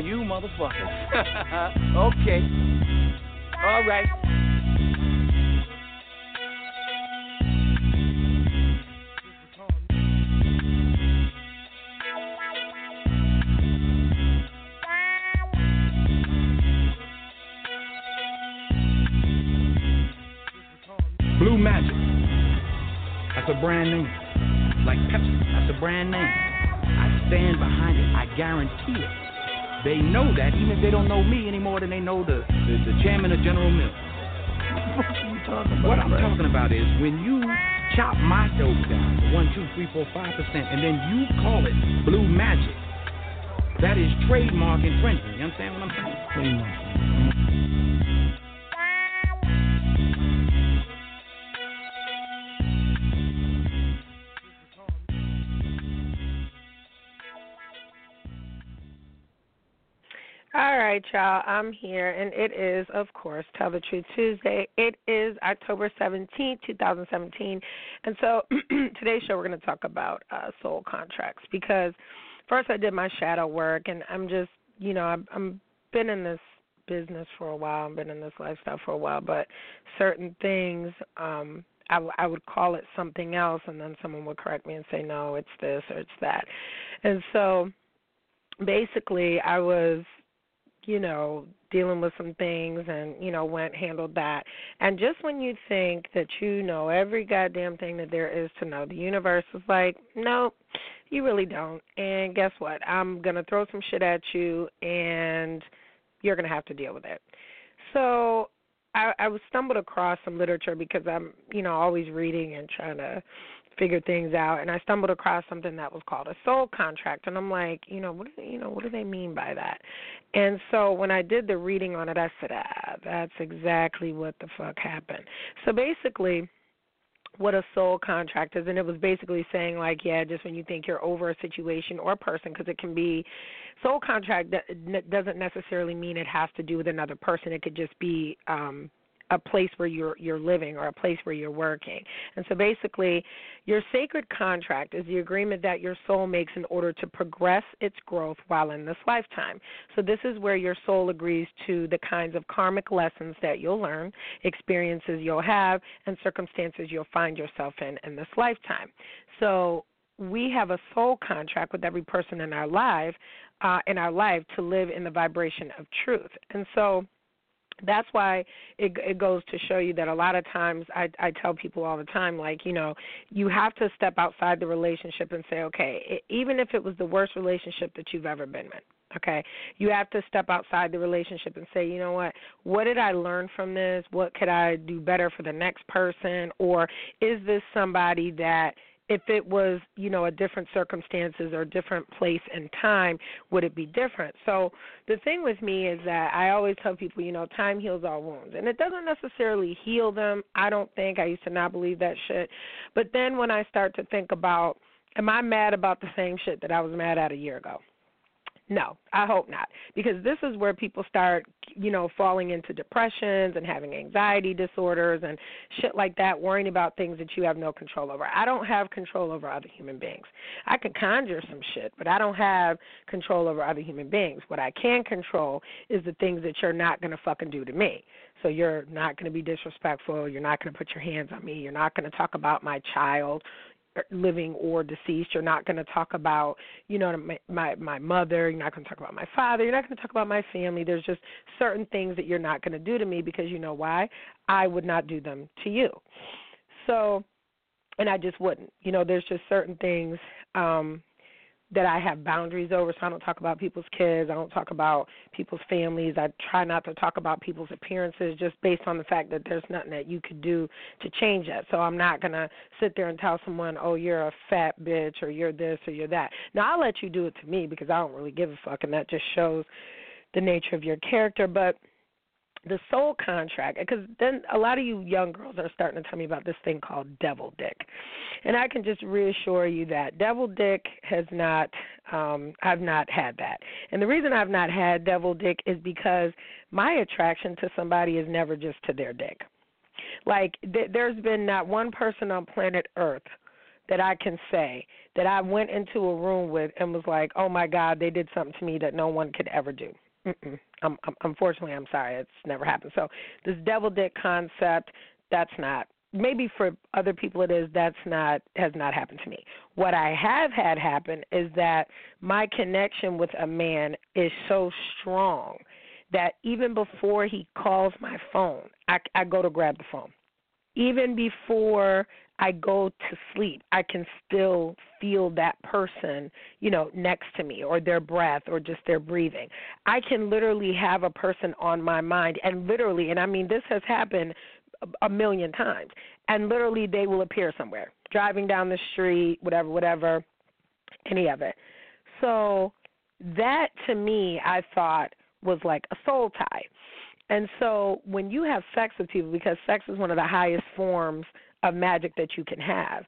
You motherfuckers. okay. All right. Blue Magic. That's a brand name. Like Pepsi. That's a brand name. I stand behind it. I guarantee it. They know that, even if they don't know me any more than they know the, the, the chairman of General Mills. What I'm talking about is when you chop my dope down one, two, three, four, five percent, and then you call it blue magic. That is trademark infringement. You understand what I'm saying? All right, y'all. I'm here, and it is, of course, Tell the Truth Tuesday. It is October 17th, 2017. And so today's show, we're going to talk about uh, soul contracts because first I did my shadow work, and I'm just, you know, I'm, I'm been in this business for a while, I've been in this lifestyle for a while, but certain things, um, I would call it something else, and then someone would correct me and say, no, it's this or it's that. And so basically, I was you know, dealing with some things and, you know, went handled that. And just when you think that you know every goddamn thing that there is to know, the universe is like, Nope, you really don't. And guess what? I'm gonna throw some shit at you and you're gonna have to deal with it. So I, I was stumbled across some literature because I'm, you know, always reading and trying to figure things out and I stumbled across something that was called a soul contract and I'm like, you know, what do you know, what do they mean by that? And so when I did the reading on it, I said, "Ah, that's exactly what the fuck happened." So basically, what a soul contract is and it was basically saying like yeah just when you think you're over a situation or a person because it can be soul contract doesn't necessarily mean it has to do with another person it could just be um a place where you're you're living or a place where you're working. And so basically, your sacred contract is the agreement that your soul makes in order to progress its growth while in this lifetime. So this is where your soul agrees to the kinds of karmic lessons that you'll learn, experiences you'll have, and circumstances you'll find yourself in in this lifetime. So we have a soul contract with every person in our life, uh, in our life, to live in the vibration of truth. And so that's why it it goes to show you that a lot of times I I tell people all the time like you know you have to step outside the relationship and say okay it, even if it was the worst relationship that you've ever been in okay you have to step outside the relationship and say you know what what did I learn from this? What could I do better for the next person? Or is this somebody that if it was you know a different circumstances or different place and time would it be different? So the thing with me is that i always tell people you know time heals all wounds and it doesn't necessarily heal them i don't think. I used to not believe that shit. But then when i start to think about am i mad about the same shit that i was mad at a year ago no, I hope not. Because this is where people start, you know, falling into depressions and having anxiety disorders and shit like that, worrying about things that you have no control over. I don't have control over other human beings. I can conjure some shit, but I don't have control over other human beings. What I can control is the things that you're not going to fucking do to me. So you're not going to be disrespectful. You're not going to put your hands on me. You're not going to talk about my child living or deceased. You're not going to talk about, you know, my, my my mother. You're not going to talk about my father. You're not going to talk about my family. There's just certain things that you're not going to do to me because you know why? I would not do them to you. So, and I just wouldn't. You know, there's just certain things um that I have boundaries over. So I don't talk about people's kids. I don't talk about people's families. I try not to talk about people's appearances just based on the fact that there's nothing that you could do to change that. So I'm not going to sit there and tell someone, oh, you're a fat bitch or you're this or you're that. Now, I'll let you do it to me because I don't really give a fuck, and that just shows the nature of your character. But the soul contract because then a lot of you young girls are starting to tell me about this thing called devil dick. And i can just reassure you that devil dick has not um i've not had that. And the reason i've not had devil dick is because my attraction to somebody is never just to their dick. Like th- there's been not one person on planet earth that I can say that I went into a room with and was like, "Oh my God, they did something to me that no one could ever do." I'm, I'm, um, um, unfortunately, I'm sorry, it's never happened. So this devil dick concept, that's not. Maybe for other people it is. That's not has not happened to me. What I have had happen is that my connection with a man is so strong that even before he calls my phone, I, I go to grab the phone. Even before I go to sleep, I can still feel that person, you know, next to me or their breath or just their breathing. I can literally have a person on my mind and literally, and I mean this has happened a million times, and literally they will appear somewhere, driving down the street, whatever, whatever, any of it. So that to me, I thought was like a soul tie. And so when you have sex with people, because sex is one of the highest forms of magic that you can have.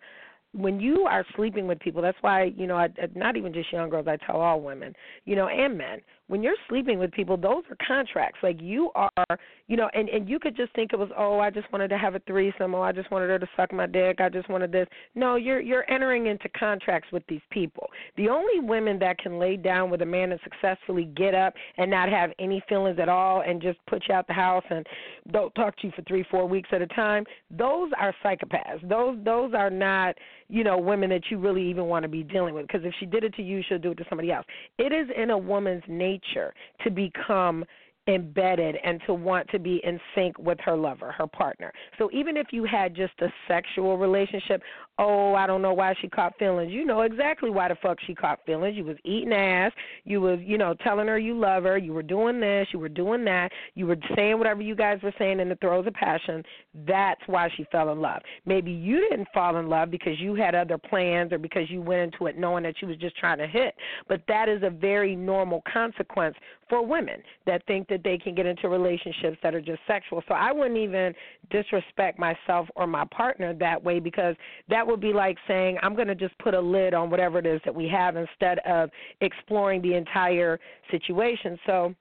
When you are sleeping with people, that's why you know, I, not even just young girls. I tell all women, you know, and men when you're sleeping with people, those are contracts. Like you are, you know, and and you could just think it was, oh, I just wanted to have a threesome, oh, I just wanted her to suck my dick, I just wanted this. No, you're you're entering into contracts with these people. The only women that can lay down with a man and successfully get up and not have any feelings at all and just put you out the house and don't talk to you for three, four weeks at a time, those are psychopaths. Those those are not, you know, women that you really even want to be dealing with. Because if she did it to you, she'll do it to somebody else. It is in a woman's nature nature to become embedded and to want to be in sync with her lover, her partner. So even if you had just a sexual relationship, oh, I don't know why she caught feelings. You know exactly why the fuck she caught feelings. You was eating ass. You was, you know, telling her you love her. You were doing this. You were doing that. You were saying whatever you guys were saying in the throes of passion. That's why she fell in love. Maybe you didn't fall in love because you had other plans or because you went into it knowing that she was just trying to hit. But that is a very normal consequence for women that think that they can get into relationships that are just sexual. So I wouldn't even disrespect myself or my partner that way because that would be like saying I'm going to just put a lid on whatever it is that we have instead of exploring the entire situation. So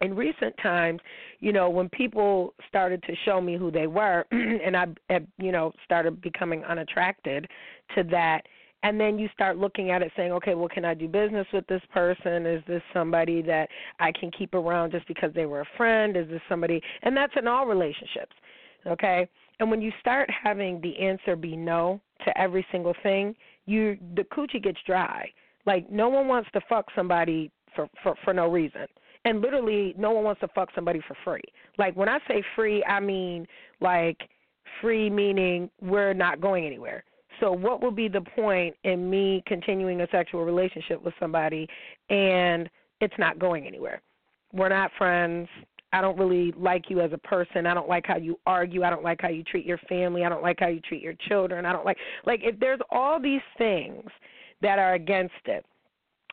in recent times, you know, when people started to show me who they were, and I, eh, you know, started becoming unattracted to that, and then you start looking at it saying, okay, well, can I do business with this person? Is this somebody that I can keep around just because they were a friend? Is this somebody? And that's in all relationships, okay? And when you start having the answer be no to every single thing, you the coochie gets dry. Like no one wants to fuck somebody for for for no reason. And literally no one wants to fuck somebody for free. Like when I say free, I mean like free meaning we're not going anywhere so, what would be the point in me continuing a sexual relationship with somebody and it's not going anywhere? We're not friends. I don't really like you as a person. I don't like how you argue. I don't like how you treat your family. I don't like how you treat your children. I don't like like if there's all these things that are against it.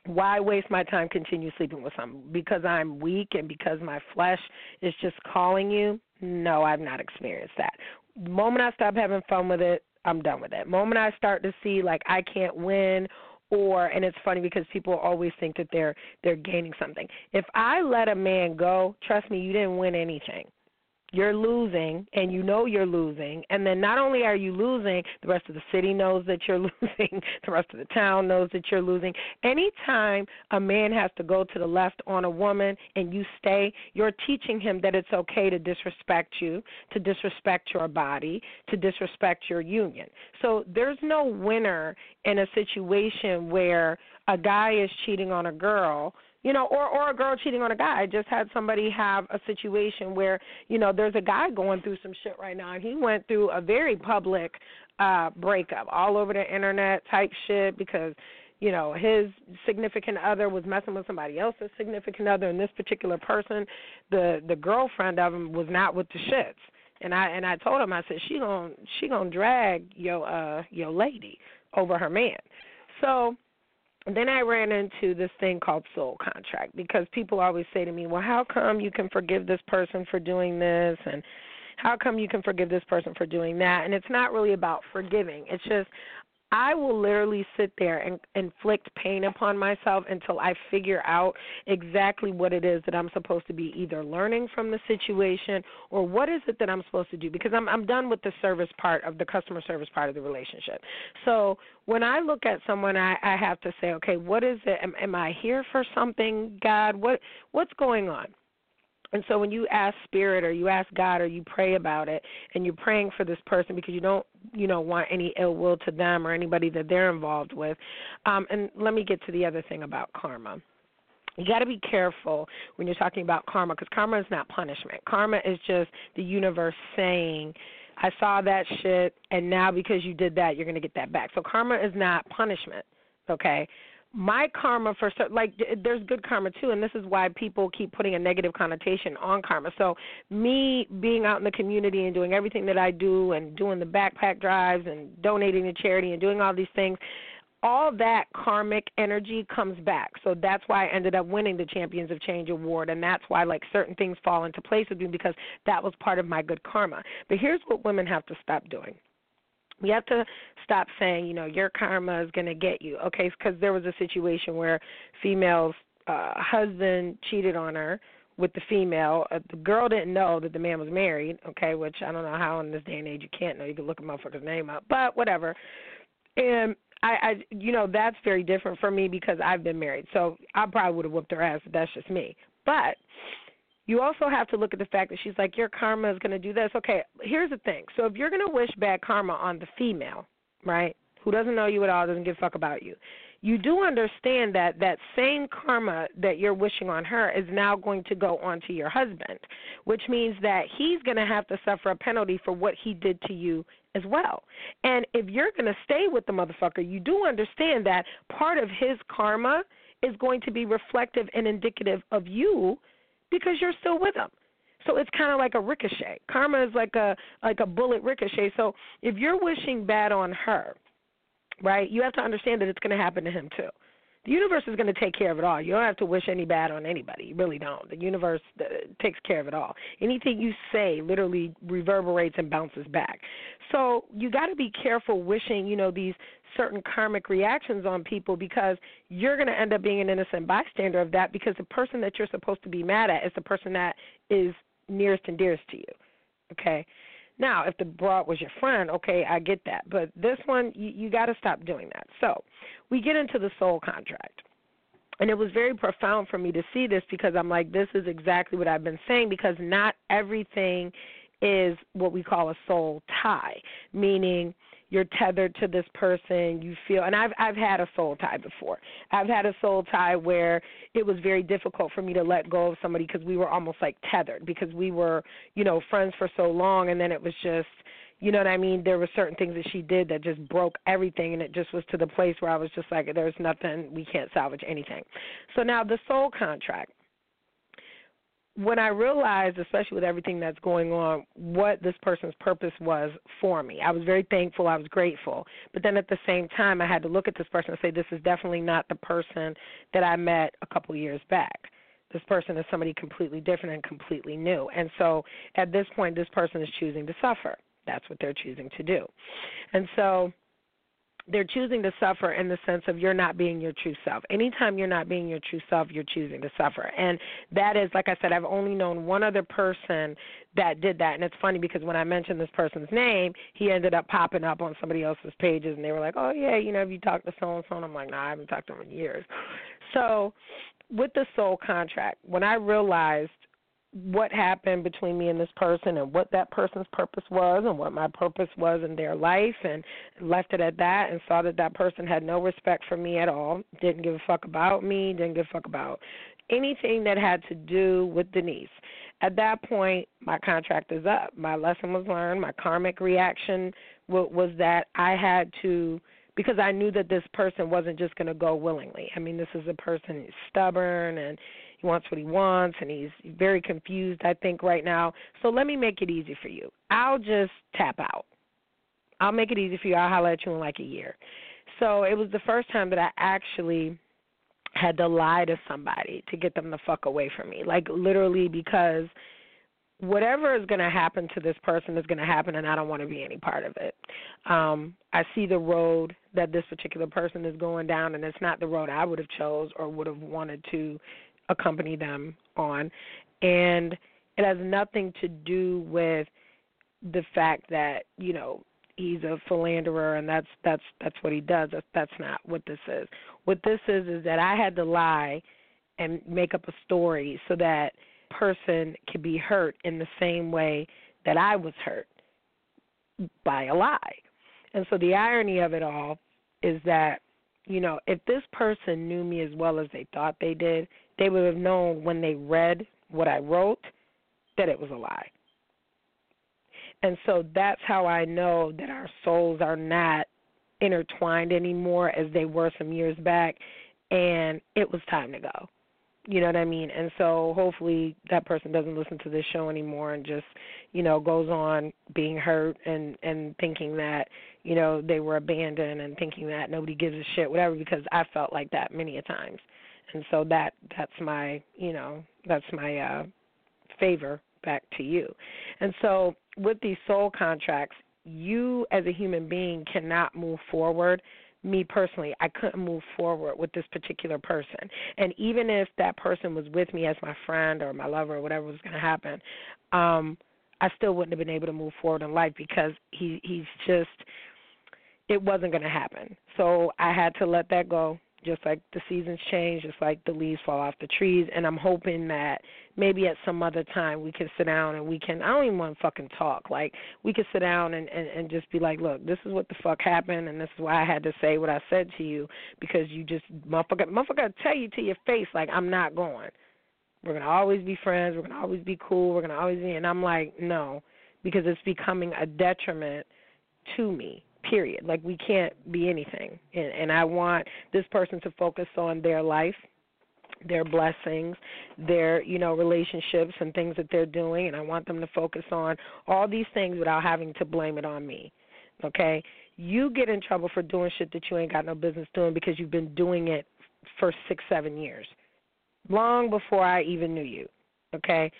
Why waste my time continue sleeping with someone? Because I'm weak and because my flesh is just calling you? No, I've not experienced that. The moment I stop having fun with it, I'm done with it. Moment I start to see like I can't win or and it's funny because people always think that they're they're gaining something. If I let a man go, trust me, you didn't win anything you're losing and you know you're losing. And then not only are you losing the rest of the city knows that you're losing. The rest of the town knows that you're losing. Anytime a man has to go to the left on a woman and you stay you're teaching him that it's okay to disrespect you to disrespect your body to disrespect your union. So there's no winner in a situation where a guy is cheating on a girl you know, or or a girl cheating on a guy. I just had somebody have a situation where you know there's a guy going through some shit right now, and he went through a very public uh breakup all over the internet type shit because you know his significant other was messing with somebody else's significant other, and this particular person, the the girlfriend of him, was not with the shits. And I and I told him I said she gon' she gonna drag your uh your lady over her man. So then I ran into this thing called soul contract because people always say to me, "Well, how come you can forgive this person for doing this and how come you can forgive this person for doing that?" And it's not really about forgiving. It's just I will literally sit there and inflict pain upon myself until I figure out exactly what it is that I'm supposed to be either learning from the situation or what is it that I'm supposed to do because I'm I'm done with the service part of the customer service part of the relationship. So when I look at someone I, I have to say, okay, what is it? Am, am I here for something, God? What what's going on? And so when you ask spirit or you ask God or you pray about it and you're praying for this person because you don't, you know, want any ill will to them or anybody that they're involved with. Um and let me get to the other thing about karma. You got to be careful when you're talking about karma because karma is not punishment. Karma is just the universe saying, I saw that shit, and now because you did that, you're going to get that back. So karma is not punishment, okay? My karma for like there's good karma too and this is why people keep putting a negative connotation on karma. So me being out in the community and doing everything that i do and doing the backpack drives and donating to charity and doing all these things all that karmic energy comes back. So that's why i ended up winning the champions of change award and that's why like certain things fall into place with me because that was part of my good karma. But here's what women have to stop doing we have to stop saying, you know, your karma is going to get you. Okay, because there was a situation where female's uh, husband cheated on her with the female. Uh, the girl didn't know that the man was married. Okay, which I don't know how in this day and age you can't know. You can look a motherfucker's name up, but whatever. And I, I, you know, that's very different for me because I've been married. So I probably would have whooped her ass. But that's just me. But you also have to look at the fact that she's like, your karma is going to do this. Okay, here's the thing. So if you're going to wish bad karma on the female, right, who doesn't know you at all, doesn't give a fuck about you, you do understand that that same karma that you're wishing on her is now going to go on to your husband, which means that he's going to have to suffer a penalty for what he did to you as well. And if you're going to stay with the motherfucker, you do understand that part of his karma is going to be reflective and indicative of you because you're still with them. So it's kind of like a ricochet. Karma is like a like a bullet ricochet. So if you're wishing bad on her, right, you have to understand that it's going to happen to him too. The universe is going to take care of it all. You don't have to wish any bad on anybody. You really don't. The universe uh, takes care of it all. Anything you say literally reverberates and bounces back. So you got to be careful wishing, you know, these certain karmic reactions on people because you're going to end up being an innocent bystander of that because the person that you're supposed to be mad at is the person that is nearest and dearest to you. Okay? Now, if the broad was your friend, okay, I get that. But this one, you, you got to stop doing that. So, we get into the soul contract. And it was very profound for me to see this because I'm like, this is exactly what I've been saying because not everything is what we call a soul tie, meaning you're tethered to this person you feel and i've i've had a soul tie before i've had a soul tie where it was very difficult for me to let go of somebody because we were almost like tethered because we were you know friends for so long and then it was just you know what I mean? There were certain things that she did that just broke everything, and it just was to the place where I was just like, there's nothing, we can't salvage anything. So now the soul contract when I realized, especially with everything that's going on, what this person's purpose was for me, I was very thankful. I was grateful. But then at the same time, I had to look at this person and say, this is definitely not the person that I met a couple years back. This person is somebody completely different and completely new. And so at this point, this person is choosing to suffer. That's what they're choosing to do. And so they're choosing to suffer in the sense of you're not being your true self. Anytime you're not being your true self, you're choosing to suffer. And that is, like I said, I've only known one other person that did that. And it's funny because when I mentioned this person's name, he ended up popping up on somebody else's pages and they were like, oh, yeah, you know, have you talked to so and so? And I'm like, no, nah, I haven't talked to him in years. So with the soul contract, when I realized what happened between me and this person and what that person's purpose was and what my purpose was in their life and left it at that and saw that that person had no respect for me at all didn't give a fuck about me didn't give a fuck about anything that had to do with denise. At that point my contract is up. My lesson was learned. My karmic reaction was that i had to because I knew that this person wasn't just going to go willingly. I mean, this is a person who's stubborn and he wants what he wants and he's very confused, I think, right now. So let me make it easy for you. I'll just tap out. I'll make it easy for you. I'll holler at you in like a year. So it was the first time that I actually had to lie to somebody to get them the fuck away from me. Like literally because whatever is going to happen to this person is going to happen and I don't want to be any part of it. Um I see the road that this particular person is going down and it's not the road I would have chose or would have wanted to accompany them on and it has nothing to do with the fact that, you know, he's a philanderer and that's that's that's what he does. That's that's not what this is. What this is is that I had to lie and make up a story so that person could be hurt in the same way that I was hurt by a lie. And so the irony of it all is that, you know, if this person knew me as well as they thought they did, they would have known when they read what I wrote that it was a lie. And so that's how I know that our souls are not intertwined anymore as they were some years back and it was time to go. You know what I mean? And so hopefully that person doesn't listen to this show anymore and just, you know, goes on being hurt and and thinking that, you know, they were abandoned and thinking that nobody gives a shit whatever because I felt like that many a times. And so that that's my, you know, that's my uh favor back to you. And so with these soul contracts, you as a human being cannot move forward me personally, I couldn't move forward with this particular person. And even if that person was with me as my friend or my lover or whatever was going to happen, um I still wouldn't have been able to move forward in life because he he's just it wasn't going to happen. So I had to let that go just like the seasons change, just like the leaves fall off the trees. And I'm hoping that maybe at some other time we can sit down and we can. I don't even want to fucking talk. Like we could sit down and and and just be like, look, this is what the fuck happened, and this is why I had to say what I said to you because you just motherfucker, motherfucker, tell you to your face like I'm not going. We're gonna always be friends. We're gonna always be cool. We're gonna always be. And I'm like, no, because it's becoming a detriment to me period. Like we can't be anything. And, and I want this person to focus on their life, their blessings, their, you know, relationships and things that they're doing and I want them to focus on all these things without having to blame it on me. Okay? You get in trouble for doing shit that you ain't got no business doing because you've been doing it for 6 7 years. Long before I even knew you. Okay?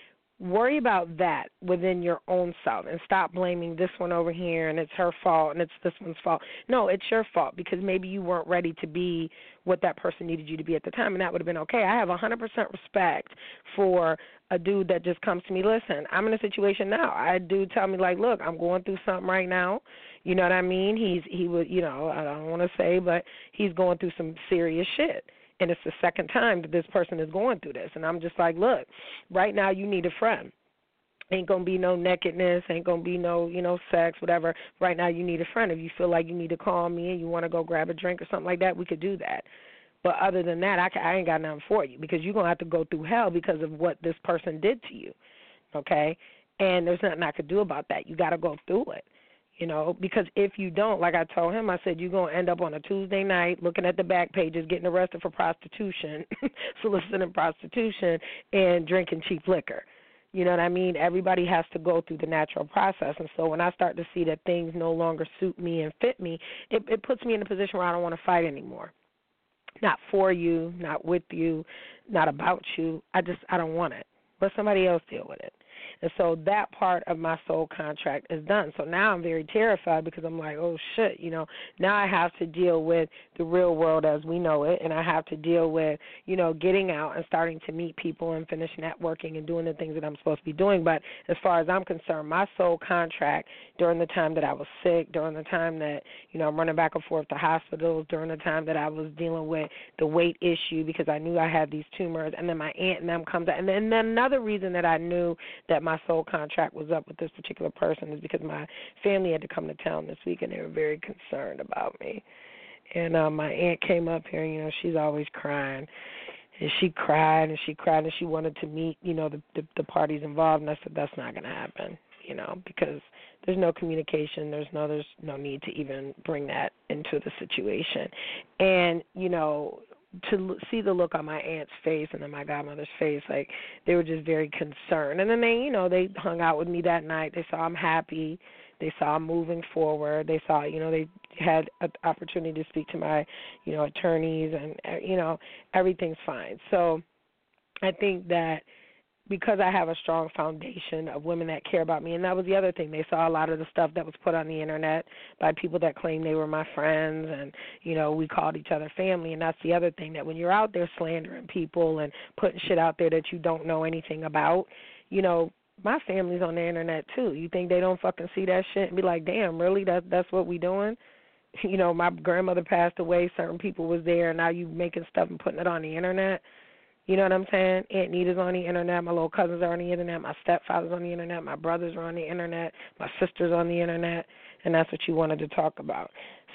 Worry about that within your own self and stop blaming this one over here and it's her fault and it's this one's fault. No, it's your fault because maybe you weren't ready to be what that person needed you to be at the time and that would have been okay. I have a 100% respect for a dude that just comes to me, "Listen, I'm in a situation now." I do tell me like, "Look, I'm going through something right now." You know what I mean? He's he would, you know, I don't want to say, but he's going through some serious shit and it's the second time that this person is going through this. And i'm just like look right now you need a friend. Ain't gonna be no nakedness ain't gonna be no you know sex whatever. Right now you need a friend. If you feel like you need to call me and you want to go grab a drink or something like that we could do that. But other than that i, can, I ain't got nothing for you because you're gonna have to go through hell because of what this person did to you okay? And there's nothing i could do about that. You got to go through it you know because if you don't like i told him i said you're to end up on a tuesday night looking at the back pages getting arrested for prostitution soliciting prostitution and drinking cheap liquor. You know what i mean? Everybody has to go through the natural process. And so when i start to see that things no longer suit me and fit me it it puts me in a position where i don't want to fight anymore. Not for you not with you not about you. I just i don't want it. Let somebody else deal with it and so that part of my soul contract is done. So now I'm very terrified because I'm like, oh shit, you know, now I have to deal with the real world as we know it and I have to deal with, you know, getting out and starting to meet people and finish networking and doing the things that I'm supposed to be doing. But as far as I'm concerned, my soul contract during the time that I was sick, during the time that, you know, I'm running back and forth to hospitals, during the time that I was dealing with the weight issue because I knew I had these tumors and then my aunt and them comes out and then, another reason that I knew that my my soul contract was up with this particular person is because my family had to come to town this week and they were very concerned about me. And uh, my aunt came up here, you know, she's always crying. And she cried and she cried and she wanted to meet, you know, the the, the parties involved and I said that's not going to happen. you know, because there's no communication, there's no there's no need to even bring that into the situation. And, you know, to see the look on my aunt's face and then my godmother's face like they were just very concerned. And then they you know they hung out with me that night. They saw i'm happy. They saw I'm moving forward. They saw you know they had an opportunity to speak to my you know attorneys and uh, you know everything's fine. So i think that because I have a strong foundation of women that care about me. And that was the other thing. They saw a lot of the stuff that was put on the internet by people that claimed they were my friends and, you know, we called each other family and that's the other thing that when you're out there slandering people and putting shit out there that you don't know anything about, you know, my family's on the internet too. You think they don't fucking see that shit and be like, "Damn, really? That that's what we doing?" You know, my grandmother passed away, certain people was there, and now you making stuff and putting it on the internet you know what I'm saying? Aunt Nita's on the internet, my little cousins are on the internet, my stepfather's on the internet, my brothers are on the internet, my sister's on the internet, and that's what you wanted to talk about.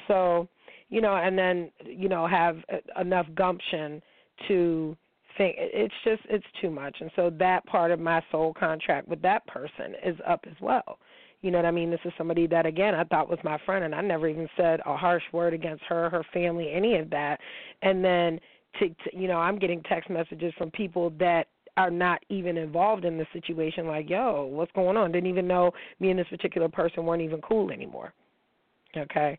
So, you know, and then, you know, have enough gumption to think it's just it's too much. And so that part of my soul contract with that person is up as well. You know what I mean? This is somebody that again I thought was my friend and I never even said a harsh word against her, her family, any of that. And then to, to you know i'm getting text messages from people that are not even involved in the situation like yo what's going on? Didn't even know me and this particular person weren't even cool anymore. Okay?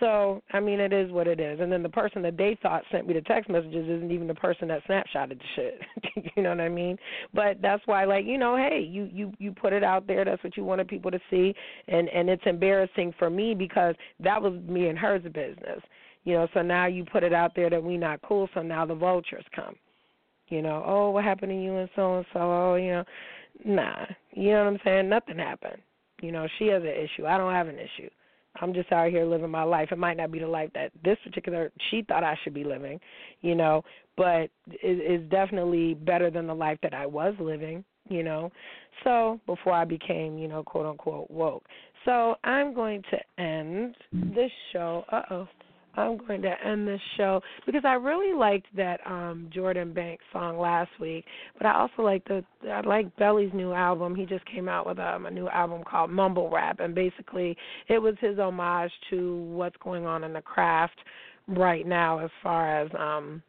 So i mean it is what it is. And then the person that they thought sent me the text messages isn't even the person that snapshotted the shit. You know what i mean? But that's why like you know hey you you you put it out there. That's what you wanted people to see. And and it's embarrassing for me because that was me and her's business you know, so now you put it out there that we not cool, so now the vultures come. You know, oh, what happened to you and so and so? Oh, you know, nah. You know what I'm saying? Nothing happened. You know, she has an issue. I don't have an issue. I'm just out here living my life. It might not be the life that this particular she thought I should be living, you know, but it is definitely better than the life that I was living, you know. So before I became, you know, quote unquote woke. So I'm going to end this show. Uh oh. I'm going to end this show because I really liked that um Jordan Banks song last week, but I also like the I like Belly's new album. He just came out with um, a new album called Mumble Rap, and basically it was his homage to what's going on in the craft right now as far as um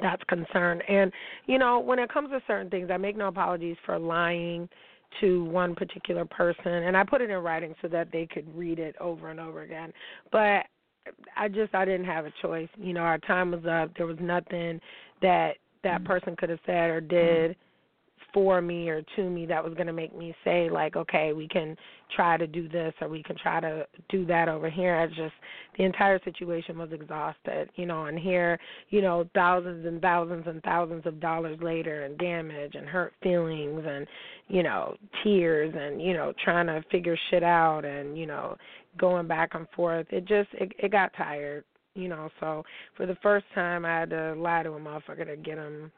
that's concerned. And you know, when it comes to certain things, I make no apologies for lying to one particular person and I put it in writing so that they could read it over and over again. But I just I didn't have a choice. You know, our time was up. There was nothing that that mm-hmm. person could have said or did for me or to me that was going to make me say like okay we can try to do this or we can try to do that over here i just the entire situation was exhausted you know and here you know thousands and thousands and thousands of dollars later and damage and hurt feelings and you know tears and you know trying to figure shit out and you know going back and forth. It just it it got tired, you know. So for the first time, I had to lie to a motherfucker to get him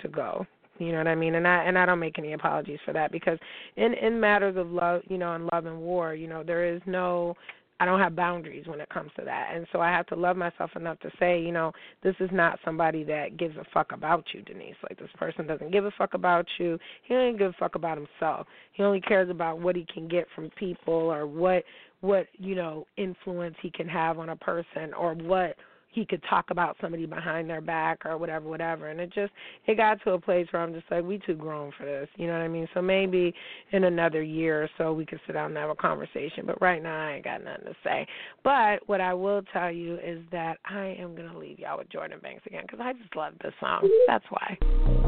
to go. You know what I mean? And I and I don't make any apologies for that because in in matters of love, you know, in love and war, you know, there is no I don't have boundaries when it comes to that. And so I have to love myself enough to say, you know, this is not somebody that gives a fuck about you, Denise. Like this person doesn't give a fuck about you. He doesn't give a fuck about himself. He only cares about what he can get from people or what what you know influence he can have on a person or what he could talk about somebody behind their back or whatever whatever. And it just it got to a place where i'm just like we too grown for this you know what i mean? So maybe in another year or so we could sit down and have a conversation. But right now i ain't got nothing to say. But what i will tell you is that i am to leave y'all with jordan banks again because i just love this song. That's why